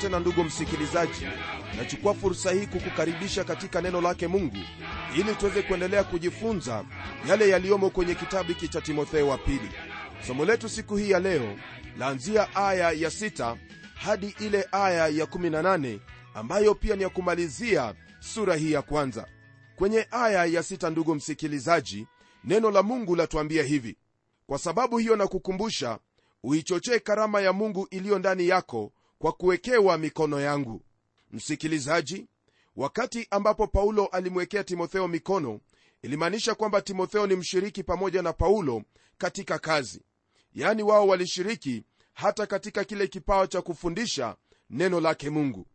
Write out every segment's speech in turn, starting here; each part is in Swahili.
Tena ndugu msikilizaji. Nachukua fursa hii kukukaribisha katika neno lake mungu ili tuweze kuendelea kujifunza yale yaliyomo kwenye kitabu hiki cha timotheo wa pili. Somo letu siku hii ya leo laanzia aya ya 6 hadi ile aya ya 18 ambayo pia ni ya kumalizia sura hii ya kwanza. Kwenye aya ya 6 ndugu msikilizaji neno la mungu latuambia hivi kwa sababu hiyo na kukumbusha uichochee karama ya mungu iliyo ndani yako kwa kuwekewa mikono yangu. Msikilizaji wakati ambapo paulo alimwekea timotheo mikono ilimaanisha kwamba timotheo ni mshiriki pamoja na paulo katika kazi. Yaani wao walishiriki hata katika kile kipawa cha kufundisha neno lake mungu.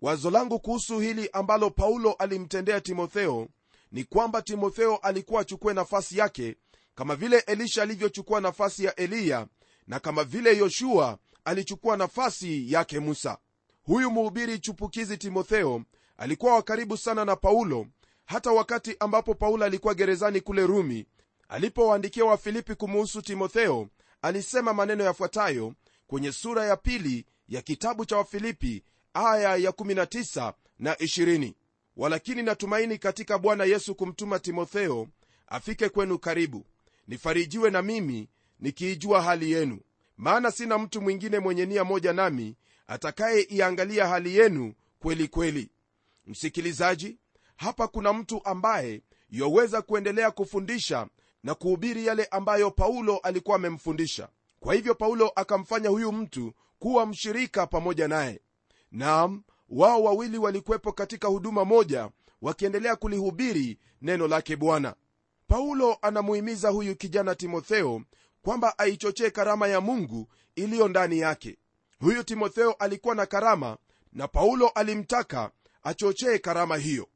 Wazo langu kuhusu hili ambalo paulo alimtendea timotheo ni kwamba timotheo alikuwa achukue nafasi yake kama vile elisha alivyochukua nafasi ya eliya na kama vile yoshua alichukua nafasi yake musa. Huyu mhubiri chupukizi timotheo alikuwa wa karibu sana na paulo hata wakati ambapo paulo alikuwa gerezani kule rumi. Alipowaandikia wafilipi kumuhusu timotheo alisema maneno yafuatayo kwenye sura ya pili ya kitabu cha wafilipi aya ya 19 na 20 walakini natumaini katika bwana yesu kumtuma timotheo afike kwenu karibu. Nifarijiwe na mimi nikiijua hali yenu maana sina mtu mwingine mwenye nia moja nami atakayeiangalia hali yenu kweli kweli. Msikilizaji hapa kuna mtu ambaye yoweza kuendelea kufundisha na kuhubiri yale ambayo paulo alikuwa amemfundisha. Kwa hivyo paulo akamfanya huyu mtu kuwa mshirika pamoja naye. Nam wao wawili walikuwepo katika huduma moja wakiendelea kulihubiri neno lake bwana. Paulo anamuhimiza huyu kijana timotheo kwamba aichochee karama ya mungu iliyo ndani yake. Huyu timotheo alikuwa na karama na paulo alimtaka achochee karama hiyo.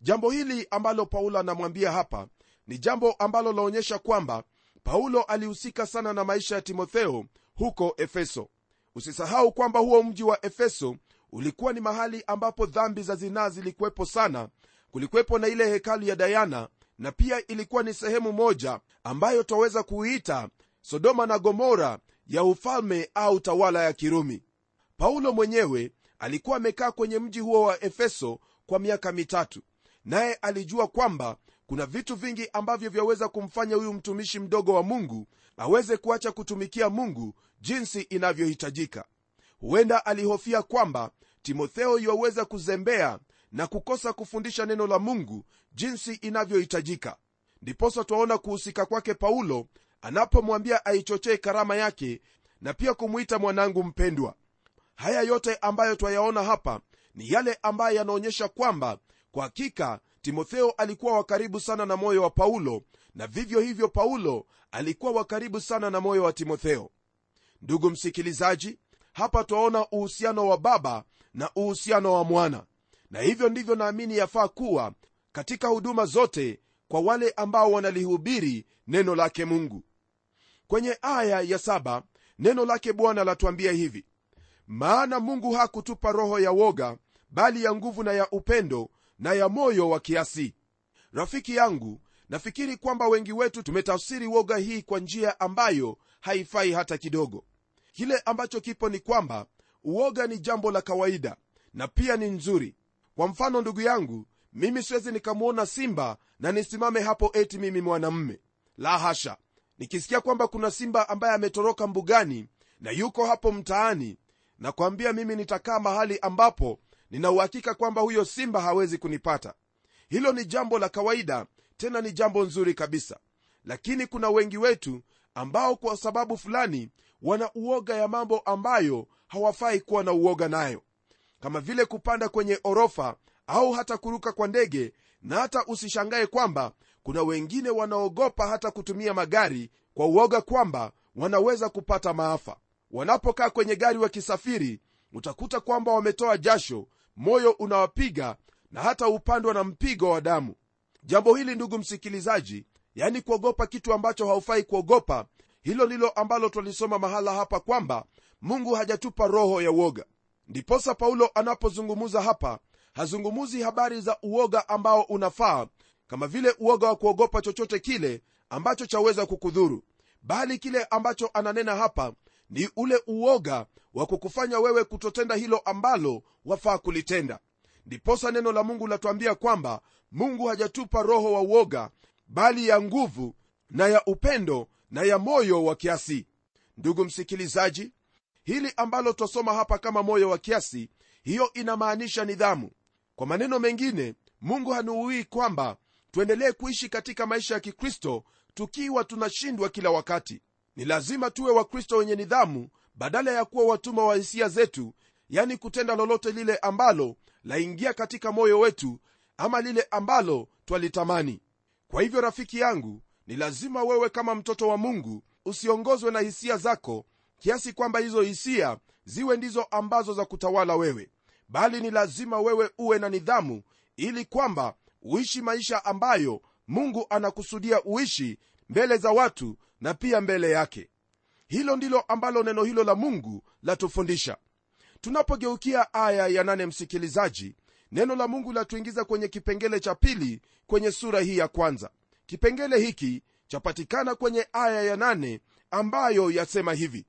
Jambo hili ambalo paulo anamwambia hapa ni jambo ambalo laonyesha kwamba paulo alihusika sana na maisha ya timotheo huko efeso. Usisahau kwamba huo mji wa efeso ulikuwa ni mahali ambapo dhambi za zinaa zilikuwepo sana. Kulikuwepo na ile hekalu ya dayana na pia ilikuwa ni sehemu moja ambayo twaweza kuiita sodoma na gomora ya ufalme au tawala ya kirumi. Paulo mwenyewe alikuwa amekaa kwenye mji huo wa efeso kwa miaka mitatu naye alijua kwamba kuna vitu vingi ambavyo vyaweza kumfanya huyu mtumishi mdogo wa mungu aweze kuacha kutumikia mungu jinsi inavyohitajika. Huenda alihofia kwamba timotheo iwaweza kuzembea na kukosa kufundisha neno la mungu jinsi inavyohitajika. Ndiposa twaona kuhusika kwake paulo anapomwambia aichochee karama yake na pia kumwita mwanangu mpendwa. Haya yote ambayo twayaona hapa ni yale ambayo yanaonyesha kwamba kwa hakika timotheo alikuwa wa karibu sana na moyo wa paulo na vivyo hivyo paulo alikuwa wa karibu sana na moyo wa timotheo. Ndugu msikilizaji hapa twaona uhusiano wa baba na uhusiano wa mwana na hivyo ndivyo naamini yafaa kuwa katika huduma zote kwa wale ambao wanalihubiri neno lake mungu. Kwenye aya ya saba neno lake bwana latuambia hivi maana mungu hakutupa roho ya woga bali ya nguvu na ya upendo na ya moyo wa kiasi. Rafiki yangu nafikiri kwamba wengi wetu tumetafsiri woga hii kwa njia ambayo haifai hata kidogo. Kile ambacho kipo ni kwamba uoga ni jambo la kawaida na pia ni nzuri kwa mfano ndugu yangu mimi siwezi nikamwona simba na nisimame hapo eti mimi mwanamme la hasha! Nikisikia kwamba kuna simba ambaye ametoroka mbugani na yuko hapo mtaani nakwambia mimi nitakaa mahali ambapo ninauhakika kwamba huyo simba hawezi kunipata. Hilo ni jambo la kawaida tena ni jambo nzuri kabisa. Lakini kuna wengi wetu ambao kwa sababu fulani wana uoga ya mambo ambayo hawafai kuwa na uoga nayo kama vile kupanda kwenye orofa au hata kuruka kwa ndege na hata usishangae kwamba kuna wengine wanaogopa hata kutumia magari kwa uoga kwamba wanaweza kupata maafa. Wanapokaa kwenye gari wakisafiri utakuta kwamba wametoa jasho moyo unawapiga na hata upandwa na mpigo wa damu. Jambo hili ndugu msikilizaji yani kuogopa kitu ambacho haufai kuogopa hilo ndilo ambalo twalisoma mahala hapa kwamba mungu hajatupa roho ya uoga ndiposa paulo anapozungumuza hapa hazungumuzi habari za uoga ambao unafaa kama vile uoga wa kuogopa chochote kile ambacho chaweza kukudhuru. Bali kile ambacho ananena hapa ni ule uoga wa kukufanya wewe kutotenda hilo ambalo wafaa kulitenda. Ndiposa neno la mungu latuambia kwamba mungu hajatupa roho wa uoga bali ya nguvu na ya upendo na ya moyo wa kiasi. Ndugu msikilizaji hili ambalo twasoma hapa kama moyo wa kiasi hiyo inamaanisha nidhamu. Kwa maneno mengine mungu hanuhuii kwamba tuendelee kuishi katika maisha ya kikristo tukiwa tunashindwa kila wakati. Ni lazima tuwe wakristo wenye nidhamu badala ya kuwa watumwa wa hisia zetu yani kutenda lolote lile ambalo laingia katika moyo wetu ama lile ambalo twalitamani. Kwa hivyo rafiki yangu ni lazima wewe kama mtoto wa mungu usiongozwe na hisia zako kiasi kwamba hizo hisia ziwe ndizo ambazo za kutawala wewe bali ni lazima wewe uwe na nidhamu ili kwamba uishi maisha ambayo mungu anakusudia uishi mbele za watu na pia mbele yake. Hilo ndilo ambalo neno hilo la mungu latufundisha. Tunapogeukia aya ya nane msikilizaji neno la mungu latuingiza kwenye kipengele cha pili kwenye sura hii ya kwanza. Kipengele hiki chapatikana kwenye aya ya nane ambayo yasema hivi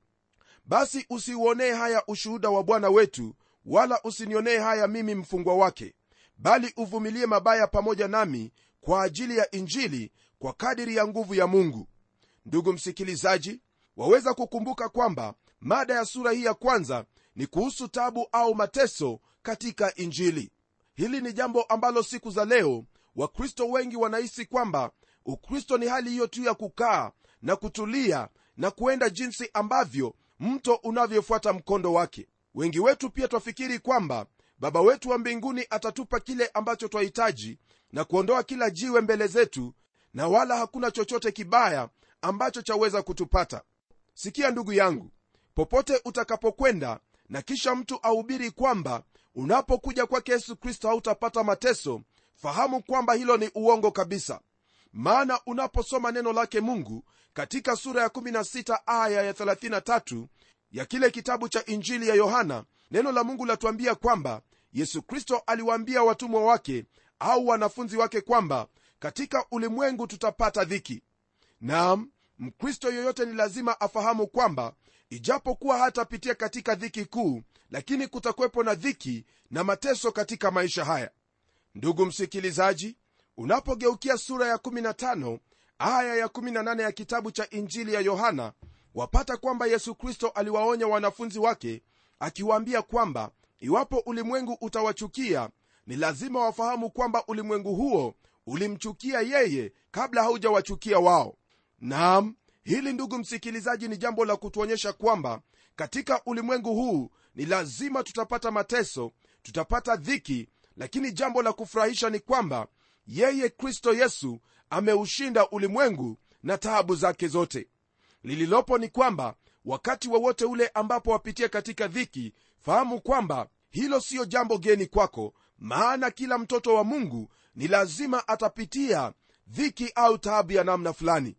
basi usiuonee haya ushuhuda wa bwana wetu wala usinionee haya mimi mfungwa wake bali uvumilie mabaya pamoja nami kwa ajili ya injili kwa kadiri ya nguvu ya mungu. Ndugu msikilizaji waweza kukumbuka kwamba mada ya sura hii ya kwanza ni kuhusu tabu au mateso katika injili. Hili ni jambo ambalo siku za leo wakristo wengi wanahisi kwamba ukristo ni hali hiyo tu ya kukaa na kutulia na kuenda jinsi ambavyo mto unavyofuata mkondo wake. Wengi wetu pia twafikiri kwamba baba wetu wa mbinguni atatupa kile ambacho twahitaji na kuondoa kila jiwe mbele zetu na wala hakuna chochote kibaya ambacho chaweza kutupata. Sikia ndugu yangu popote utakapokwenda na kisha mtu ahubiri kwamba unapokuja kwake yesu kristo hautapata mateso fahamu kwamba hilo ni uongo kabisa maana unaposoma neno lake mungu katika sura ya 16 aya ya 33 ya kile kitabu cha injili ya yohana neno la mungu latuambia kwamba yesu kristo aliwaambia watumwa wake au wanafunzi wake kwamba katika ulimwengu tutapata dhiki. Nam mkristo yoyote ni lazima afahamu kwamba ijapokuwa hatapitia katika dhiki kuu lakini kutakuwepo na dhiki na mateso katika maisha haya. Ndugu msikilizaji unapogeukia sura ya 15 aya ya 18 ya kitabu cha injili ya yohana wapata kwamba yesu kristo aliwaonya wanafunzi wake akiwaambia kwamba iwapo ulimwengu utawachukia ni lazima wafahamu kwamba ulimwengu huo ulimchukia yeye kabla haujawachukia wao. Naam hili ndugu msikilizaji ni jambo la kutuonyesha kwamba katika ulimwengu huu ni lazima tutapata mateso tutapata dhiki lakini jambo la kufurahisha ni kwamba yeye kristo yesu ameushinda ulimwengu na taabu zake zote. Lililopo ni kwamba wakati wowote wa ule ambapo wapitia katika dhiki fahamu kwamba hilo siyo jambo geni kwako maana kila mtoto wa mungu ni lazima atapitia dhiki au taabu ya namna fulani.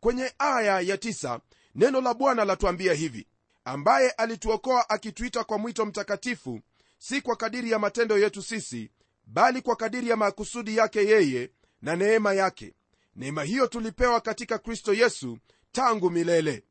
Kwenye aya ya tisa, neno la bwana latuambia hivi. Ambaye alituokoa akituita kwa mwito mtakatifu si kwa kadiri ya matendo yetu sisi bali kwa kadiri ya makusudi yake yeye na neema yake. Neema hiyo tulipewa katika kristo yesu tangu milele.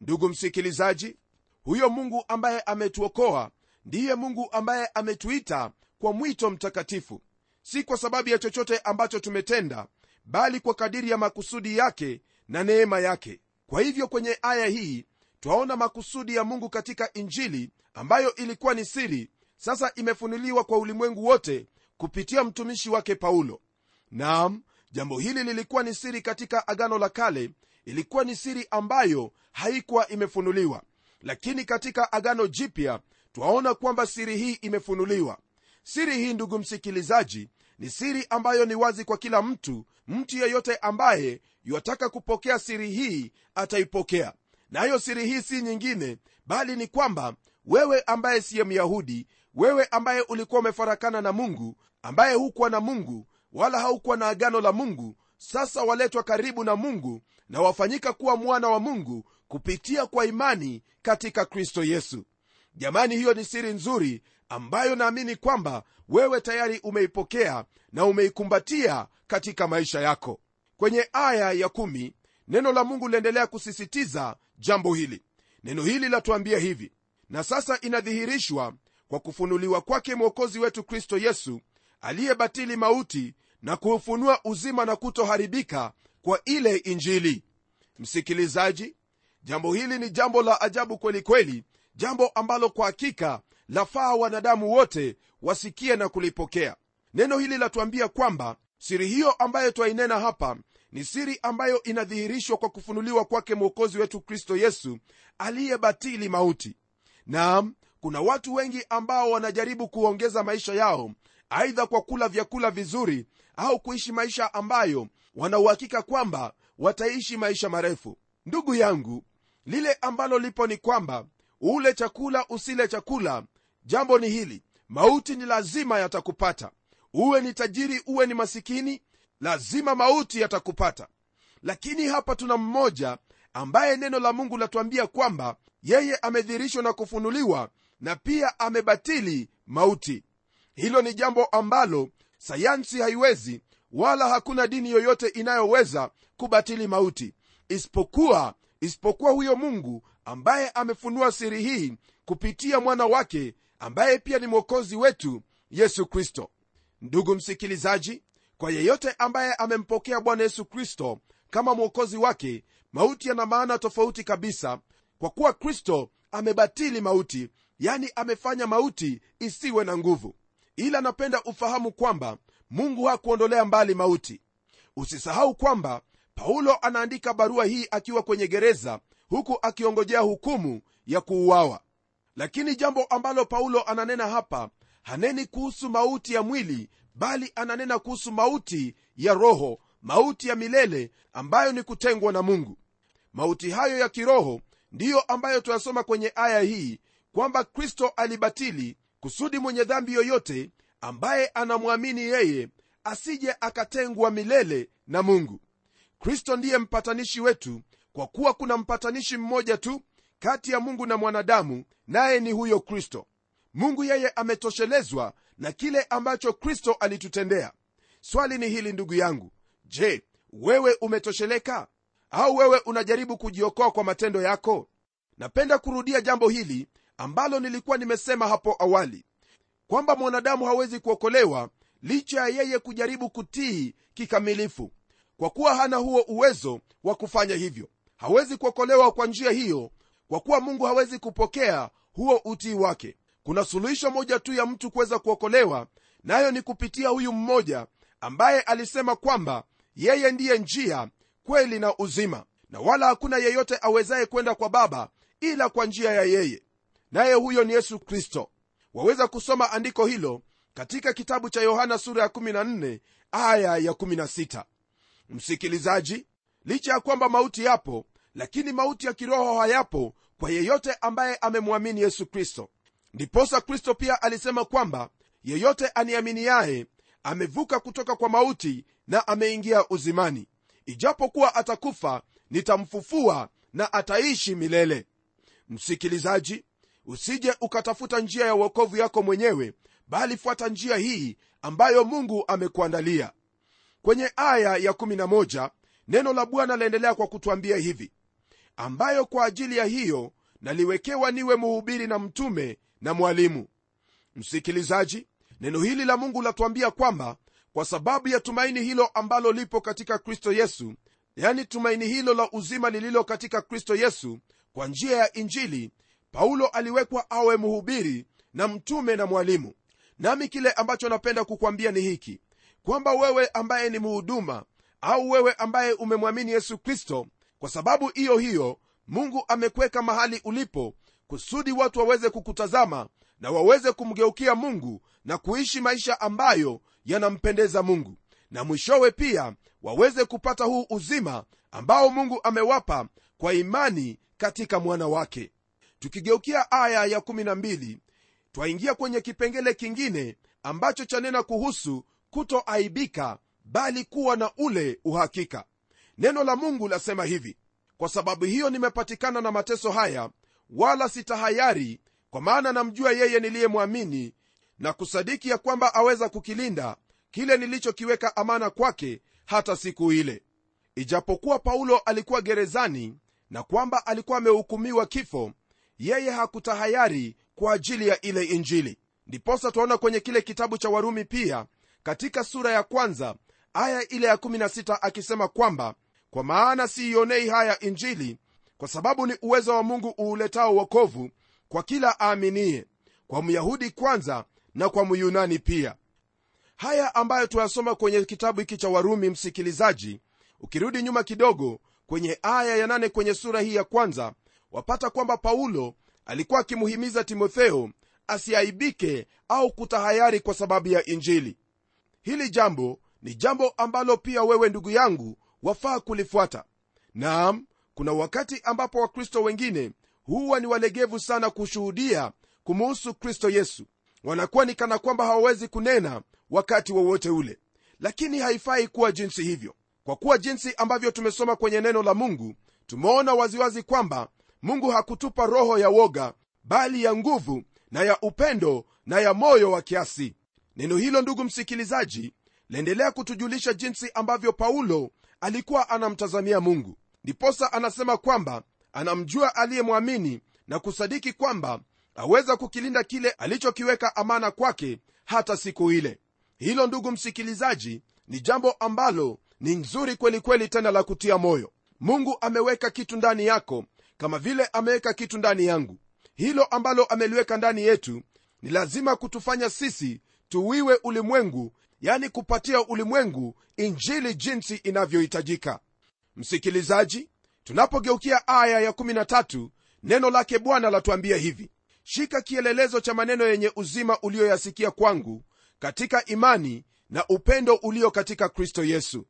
Ndugu msikilizaji huyo mungu ambaye ametuokoa ndiye mungu ambaye ametuita kwa mwito mtakatifu. Si kwa sababu ya chochote ambacho tumetenda bali kwa kadiri ya makusudi yake na neema yake. Kwa hivyo kwenye aya hii twaona makusudi ya mungu katika injili ambayo ilikuwa ni siri sasa imefunuliwa kwa ulimwengu wote kupitia mtumishi wake paulo. Naam jambo hili lilikuwa ni siri katika agano la kale ilikuwa ni siri ambayo haikuwa imefunuliwa. Lakini katika agano jipya twaona kwamba siri hii imefunuliwa. Siri hii ndugu msikilizaji ni siri ambayo ni wazi kwa kila mtu. Mtu yeyote ambaye yuataka kupokea siri hii ataipokea. Nayo na siri hii si nyingine bali ni kwamba wewe ambaye siye myahudi wewe ambaye ulikuwa umefarakana na mungu ambaye hukuwa na mungu wala haukuwa na agano la mungu sasa waletwa karibu na mungu na wafanyika kuwa mwana wa mungu kupitia kwa imani katika kristo yesu. Jamani hiyo ni siri nzuri ambayo naamini kwamba wewe tayari umeipokea na umeikumbatia katika maisha yako. Kwenye aya ya kumi, neno la mungu liendelea kusisitiza jambo hili. Neno hili latuambia hivi na sasa inadhihirishwa kwa kufunuliwa kwake mwokozi wetu kristo yesu aliyebatili mauti na kuufunua uzima na kutoharibika kwa ile injili. Msikilizaji jambo hili ni jambo la ajabu kweli kweli jambo ambalo kwa hakika lafaa wanadamu wote wasikie na kulipokea. Neno hili latuambia kwamba siri hiyo ambayo twainena hapa ni siri ambayo inadhihirishwa kwa kufunuliwa kwake mwokozi wetu kristo yesu aliyebatili mauti. Naam kuna watu wengi ambao wanajaribu kuongeza maisha yao aidha kwa kula vyakula vizuri au kuishi maisha ambayo wanauhakika kwamba wataishi maisha marefu. Ndugu yangu lile ambalo lipo ni kwamba ule chakula usile chakula. Jambo ni hili mauti ni lazima yatakupata. Uwe ni tajiri uwe ni masikini lazima mauti yatakupata. Lakini hapa tuna mmoja ambaye neno la mungu latuambia kwamba yeye amedhirishwa na kufunuliwa na pia amebatili mauti. Hilo ni jambo ambalo sayansi haiwezi wala hakuna dini yoyote inayoweza kubatili mauti. Isipokuwa isipokuwa huyo mungu ambaye amefunua siri hii kupitia mwana wake ambaye pia ni mwokozi wetu yesu kristo. Ndugu msikilizaji kwa yeyote ambaye amempokea bwana yesu kristo kama mwokozi wake mauti yana maana tofauti kabisa kwa kuwa kristo amebatili mauti yani amefanya mauti isiwe na nguvu. Ila napenda ufahamu kwamba mungu hakuondolea mbali mauti. Usisahau kwamba paulo anaandika barua hii akiwa kwenye gereza huku akiongojea hukumu ya kuuawa. Lakini jambo ambalo paulo ananena hapa haneni kuhusu mauti ya mwili bali ananena kuhusu mauti ya roho mauti ya milele ambayo ni kutengwa na mungu. Mauti hayo ya kiroho ndiyo ambayo tuyasoma kwenye aya hii kwamba kristo alibatili kusudi mwenye dhambi yoyote ambaye anamwamini yeye asije akatengwa milele na mungu. Kristo ndiye mpatanishi wetu kwa kuwa kuna mpatanishi mmoja tu kati ya mungu na mwanadamu naye ni huyo kristo. Mungu yeye ametoshelezwa na kile ambacho kristo alitutendea. Swali ni hili ndugu yangu. Je wewe umetosheleka? Au wewe unajaribu kujiokoa kwa matendo yako? Napenda kurudia jambo hili ambalo nilikuwa nimesema hapo awali kwamba mwanadamu hawezi kuokolewa licha ya yeye kujaribu kutii kikamilifu. Kwa kuwa hana huo uwezo wa kufanya hivyo hawezi kuokolewa kwa njia hiyo kwa kuwa mungu hawezi kupokea huo utii wake. Kuna suluhisho moja tu ya mtu kuweza kuokolewa nayo ni kupitia huyu mmoja ambaye alisema kwamba yeye ndiye njia kweli na uzima na wala hakuna yeyote awezaye kwenda kwa baba ila kwa njia ya yeye naye huyo ni yesu kristo. Waweza kusoma andiko hilo katika kitabu cha yohana sura ya 14 aya ya 16 msikilizaji licha ya kwamba mauti yapo lakini mauti ya kiroho hayapo kwa yeyote ambaye amemwamini yesu kristo. Ndiposa kristo pia alisema kwamba yeyote aniaminiaye amevuka kutoka kwa mauti na ameingia uzimani. Ijapokuwa atakufa nitamfufua na ataishi milele. Msikilizaji usije ukatafuta njia ya uokovu yako mwenyewe bali fuata njia hii ambayo mungu amekuandalia. Kwenye aya ya 11 neno la bwana laendelea kwa kutwambia hivi ambayo kwa ajili ya hiyo naliwekewa niwe muhubiri na mtume na mwalimu. Msikilizaji neno hili la mungu latwambia kwamba kwa sababu ya tumaini hilo ambalo lipo katika kristo yesu yani tumaini hilo la uzima lililo katika kristo yesu kwa njia ya injili paulo aliwekwa awe mhubiri na mtume na mwalimu. Nami kile ambacho napenda kukwambia ni hiki kwamba wewe ambaye ni mhuduma au wewe ambaye umemwamini yesu kristo kwa sababu hiyo hiyo mungu amekuweka mahali ulipo kusudi watu waweze kukutazama na waweze kumgeukia mungu na kuishi maisha ambayo yanampendeza mungu. Na mwishowe pia waweze kupata huu uzima ambao mungu amewapa kwa imani katika mwana wake tukigeukia aya ya 12 twaingia kwenye kipengele kingine ambacho chanena kuhusu kutoaibika bali kuwa na ule uhakika. Neno la mungu lasema hivi kwa sababu hiyo nimepatikana na mateso haya wala sitahayari kwa maana namjua yeye niliyemwamini na kusadiki ya kwamba aweza kukilinda kile nilichokiweka amana kwake hata siku ile. Ijapokuwa paulo alikuwa gerezani na kwamba alikuwa amehukumiwa kifo yeye hakutahayari kwa ajili ya ile injili. Ndiposa twaona kwenye kile kitabu cha warumi pia katika sura ya kwanza aya ile ya 16 akisema kwamba kwa maana siionei haya injili kwa sababu ni uwezo wa mungu uuletao wokovu kwa kila aaminiye kwa myahudi kwanza na kwa myunani pia. Haya ambayo tuyasoma kwenye kitabu hiki cha warumi msikilizaji ukirudi nyuma kidogo kwenye aya ya 8 kwenye sura hii ya kwanza wapata kwamba paulo alikuwa akimuhimiza timotheo asiaibike au kutahayari kwa sababu ya injili. Hili jambo ni jambo ambalo pia wewe ndugu yangu wafaa kulifuata. Naam kuna wakati ambapo wakristo wengine huwa ni walegevu sana kushuhudia kumuhusu kristo yesu. Wanakuwa ni kana kwamba hawawezi kunena wakati wowote ule. Lakini haifai kuwa jinsi hivyo. Kwa kuwa jinsi ambavyo tumesoma kwenye neno la mungu tumeona waziwazi kwamba mungu hakutupa roho ya woga bali ya nguvu na ya upendo na ya moyo wa kiasi. Neno hilo ndugu msikilizaji laendelea kutujulisha jinsi ambavyo paulo alikuwa anamtazamia mungu. Ndiposa anasema kwamba anamjua aliyemwamini na kusadiki kwamba aweza kukilinda kile alichokiweka amana kwake hata siku ile. Hilo ndugu msikilizaji ni jambo ambalo ni nzuri kwelikweli kweli tena la kutia moyo. Mungu ameweka kitu ndani yako kama vile ameweka kitu ndani yangu hilo ambalo ameliweka ndani yetu ni lazima kutufanya sisi tuwiwe ulimwengu yani kupatia ulimwengu injili jinsi inavyohitajika. Msikilizaji tunapogeukia aya ya 13 neno lake bwana latuambia hivi. Shika kielelezo cha maneno yenye uzima uliyoyasikia kwangu katika imani na upendo ulio katika kristo yesu.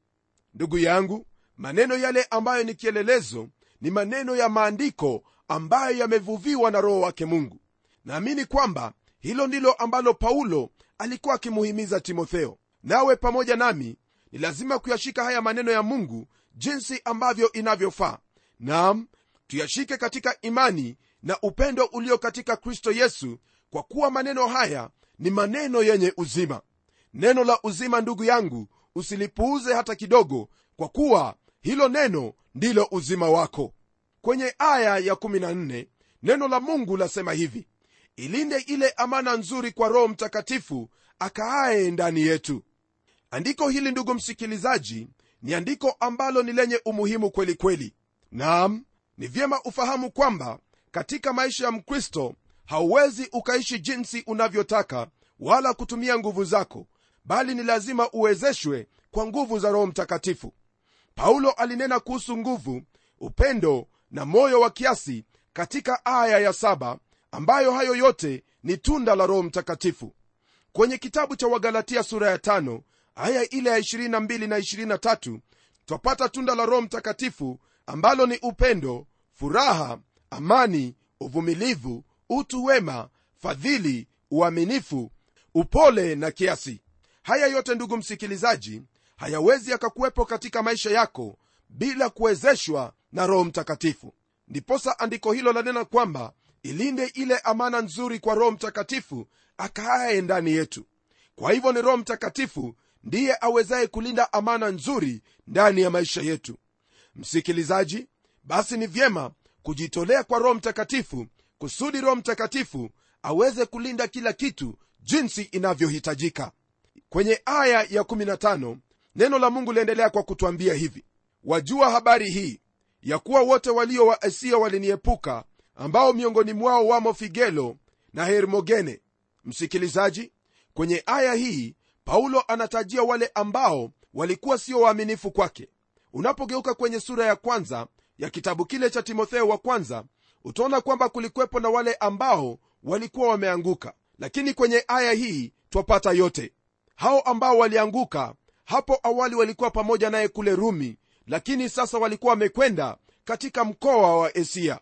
Ndugu yangu maneno yale ambayo ni kielelezo ni maneno ya maandiko ambayo yamevuviwa na roho wake mungu. Naamini kwamba hilo ndilo ambalo paulo alikuwa akimuhimiza timotheo. Nawe pamoja nami ni lazima kuyashika haya maneno ya mungu jinsi ambavyo inavyofaa. Nam tuyashike katika imani na upendo ulio katika kristo yesu kwa kuwa maneno haya ni maneno yenye uzima. Neno la uzima ndugu yangu usilipuuze hata kidogo kwa kuwa hilo neno ndilo uzima wako. Kwenye aya ya 14 neno la mungu lasema hivi ilinde ile amana nzuri kwa roho mtakatifu akaaye ndani yetu. Andiko hili ndugu msikilizaji ni andiko ambalo ni lenye umuhimu kweli kweli. Nam ni vyema ufahamu kwamba katika maisha ya mkristo hauwezi ukaishi jinsi unavyotaka wala kutumia nguvu zako bali ni lazima uwezeshwe kwa nguvu za roho mtakatifu paulo alinena kuhusu nguvu upendo na moyo wa kiasi katika aya ya saba ambayo hayo yote ni tunda la roho mtakatifu. Kwenye kitabu cha wagalatia sura ya tano aya ile ya 22 na 23 twapata tunda la roho mtakatifu ambalo ni upendo furaha amani uvumilivu utu wema fadhili uaminifu upole na kiasi. Haya yote ndugu msikilizaji hayawezi yakakuwepo katika maisha yako bila kuwezeshwa na roho mtakatifu. Ndiposa andiko hilo lanena kwamba ilinde ile amana nzuri kwa roho mtakatifu akaaye ndani yetu. Kwa hivyo ni roho mtakatifu ndiye awezaye kulinda amana nzuri ndani ya maisha yetu. Msikilizaji basi ni vyema kujitolea kwa roho mtakatifu kusudi roho mtakatifu aweze kulinda kila kitu jinsi inavyohitajika. Kwenye aya ya 15 neno la mungu liendelea kwa kutwambia hivi. Wajua habari hii ya kuwa wote walio wa asia waliniepuka ambao miongoni mwao wamo figelo na hermogene. Msikilizaji kwenye aya hii paulo anatajia wale ambao walikuwa sio waaminifu kwake. Unapogeuka kwenye sura ya kwanza ya kitabu kile cha timotheo wa kwanza utaona kwamba kulikuwepo na wale ambao walikuwa wameanguka. Lakini kwenye aya hii twapata yote. Hao ambao walianguka hapo awali walikuwa pamoja naye kule rumi lakini sasa walikuwa wamekwenda katika mkoa wa asia.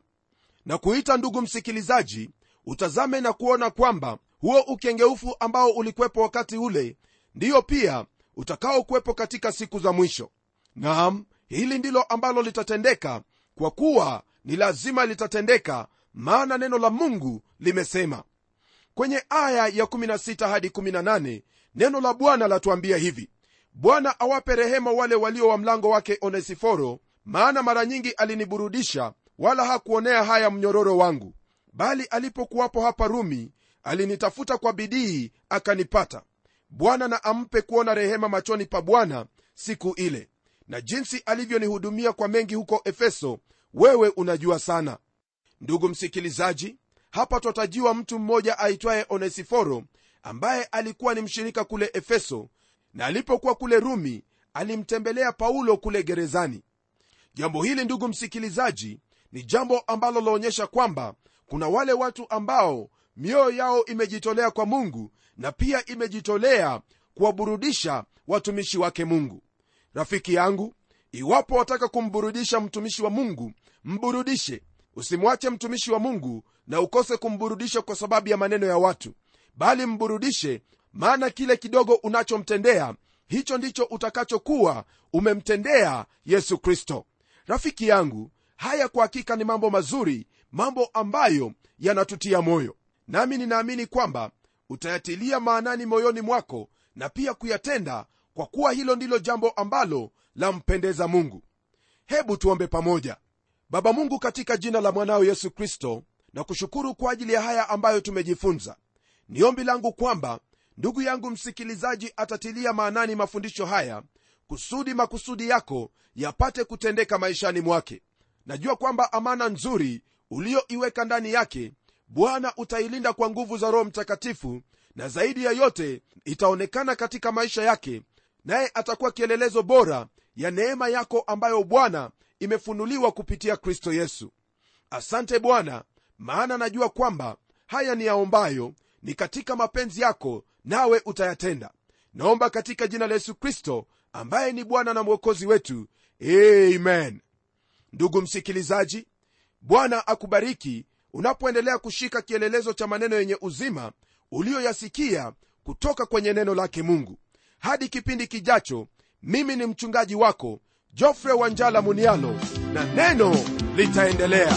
Na kuita ndugu msikilizaji utazame na kuona kwamba huo ukengeufu ambao ulikuwepo wakati ule ndiyo pia utakaokuwepo katika siku za mwisho. Naam hili ndilo ambalo litatendeka kwa kuwa ni lazima litatendeka maana neno la mungu limesema. Kwenye aya ya 16 hadi 18 neno la bwana latuambia hivi bwana awape rehema wale walio wa mlango wake onesiforo maana mara nyingi aliniburudisha wala hakuonea haya mnyororo wangu. Bali alipokuwapo hapa rumi alinitafuta kwa bidii akanipata. Bwana na ampe kuona rehema machoni pa bwana siku ile. Na jinsi alivyonihudumia kwa mengi huko efeso wewe unajua sana. Ndugu msikilizaji hapa twatajiwa mtu mmoja aitwaye onesiforo ambaye alikuwa ni mshirika kule efeso na alipokuwa kule rumi alimtembelea paulo kule gerezani. Jambo hili ndugu msikilizaji ni jambo ambalo laonyesha kwamba kuna wale watu ambao mioyo yao imejitolea kwa mungu na pia imejitolea kuwaburudisha watumishi wake mungu. Rafiki yangu iwapo wataka kumburudisha mtumishi wa mungu mburudishe. Usimwache mtumishi wa mungu na ukose kumburudisha kwa sababu ya maneno ya watu bali mburudishe maana kile kidogo unachomtendea hicho ndicho utakachokuwa umemtendea yesu kristo. Rafiki yangu haya kwa hakika ni mambo mazuri mambo ambayo yanatutia moyo. Nami ninaamini kwamba utayatilia maanani moyoni mwako na pia kuyatenda kwa kuwa hilo ndilo jambo ambalo lampendeza mungu. Hebu tuombe pamoja. Baba mungu katika jina la mwanao yesu kristo na kushukuru kwa ajili ya haya ambayo tumejifunza. Ni ombi langu kwamba ndugu yangu msikilizaji atatilia maanani mafundisho haya kusudi makusudi yako yapate kutendeka maishani mwake. Najua kwamba amana nzuri uliyoiweka ndani yake bwana utailinda kwa nguvu za roho mtakatifu na zaidi ya yote itaonekana katika maisha yake naye atakuwa kielelezo bora ya neema yako ambayo bwana imefunuliwa kupitia kristo yesu. Asante bwana maana najua kwamba haya ni yaombayo ni katika mapenzi yako nawe utayatenda. Naomba katika jina la yesu kristo ambaye ni bwana na mwokozi wetu amen. Ndugu msikilizaji bwana akubariki unapoendelea kushika kielelezo cha maneno yenye uzima uliyoyasikia kutoka kwenye neno lake mungu. Hadi kipindi kijacho mimi ni mchungaji wako jofre wanjala munialo na neno litaendelea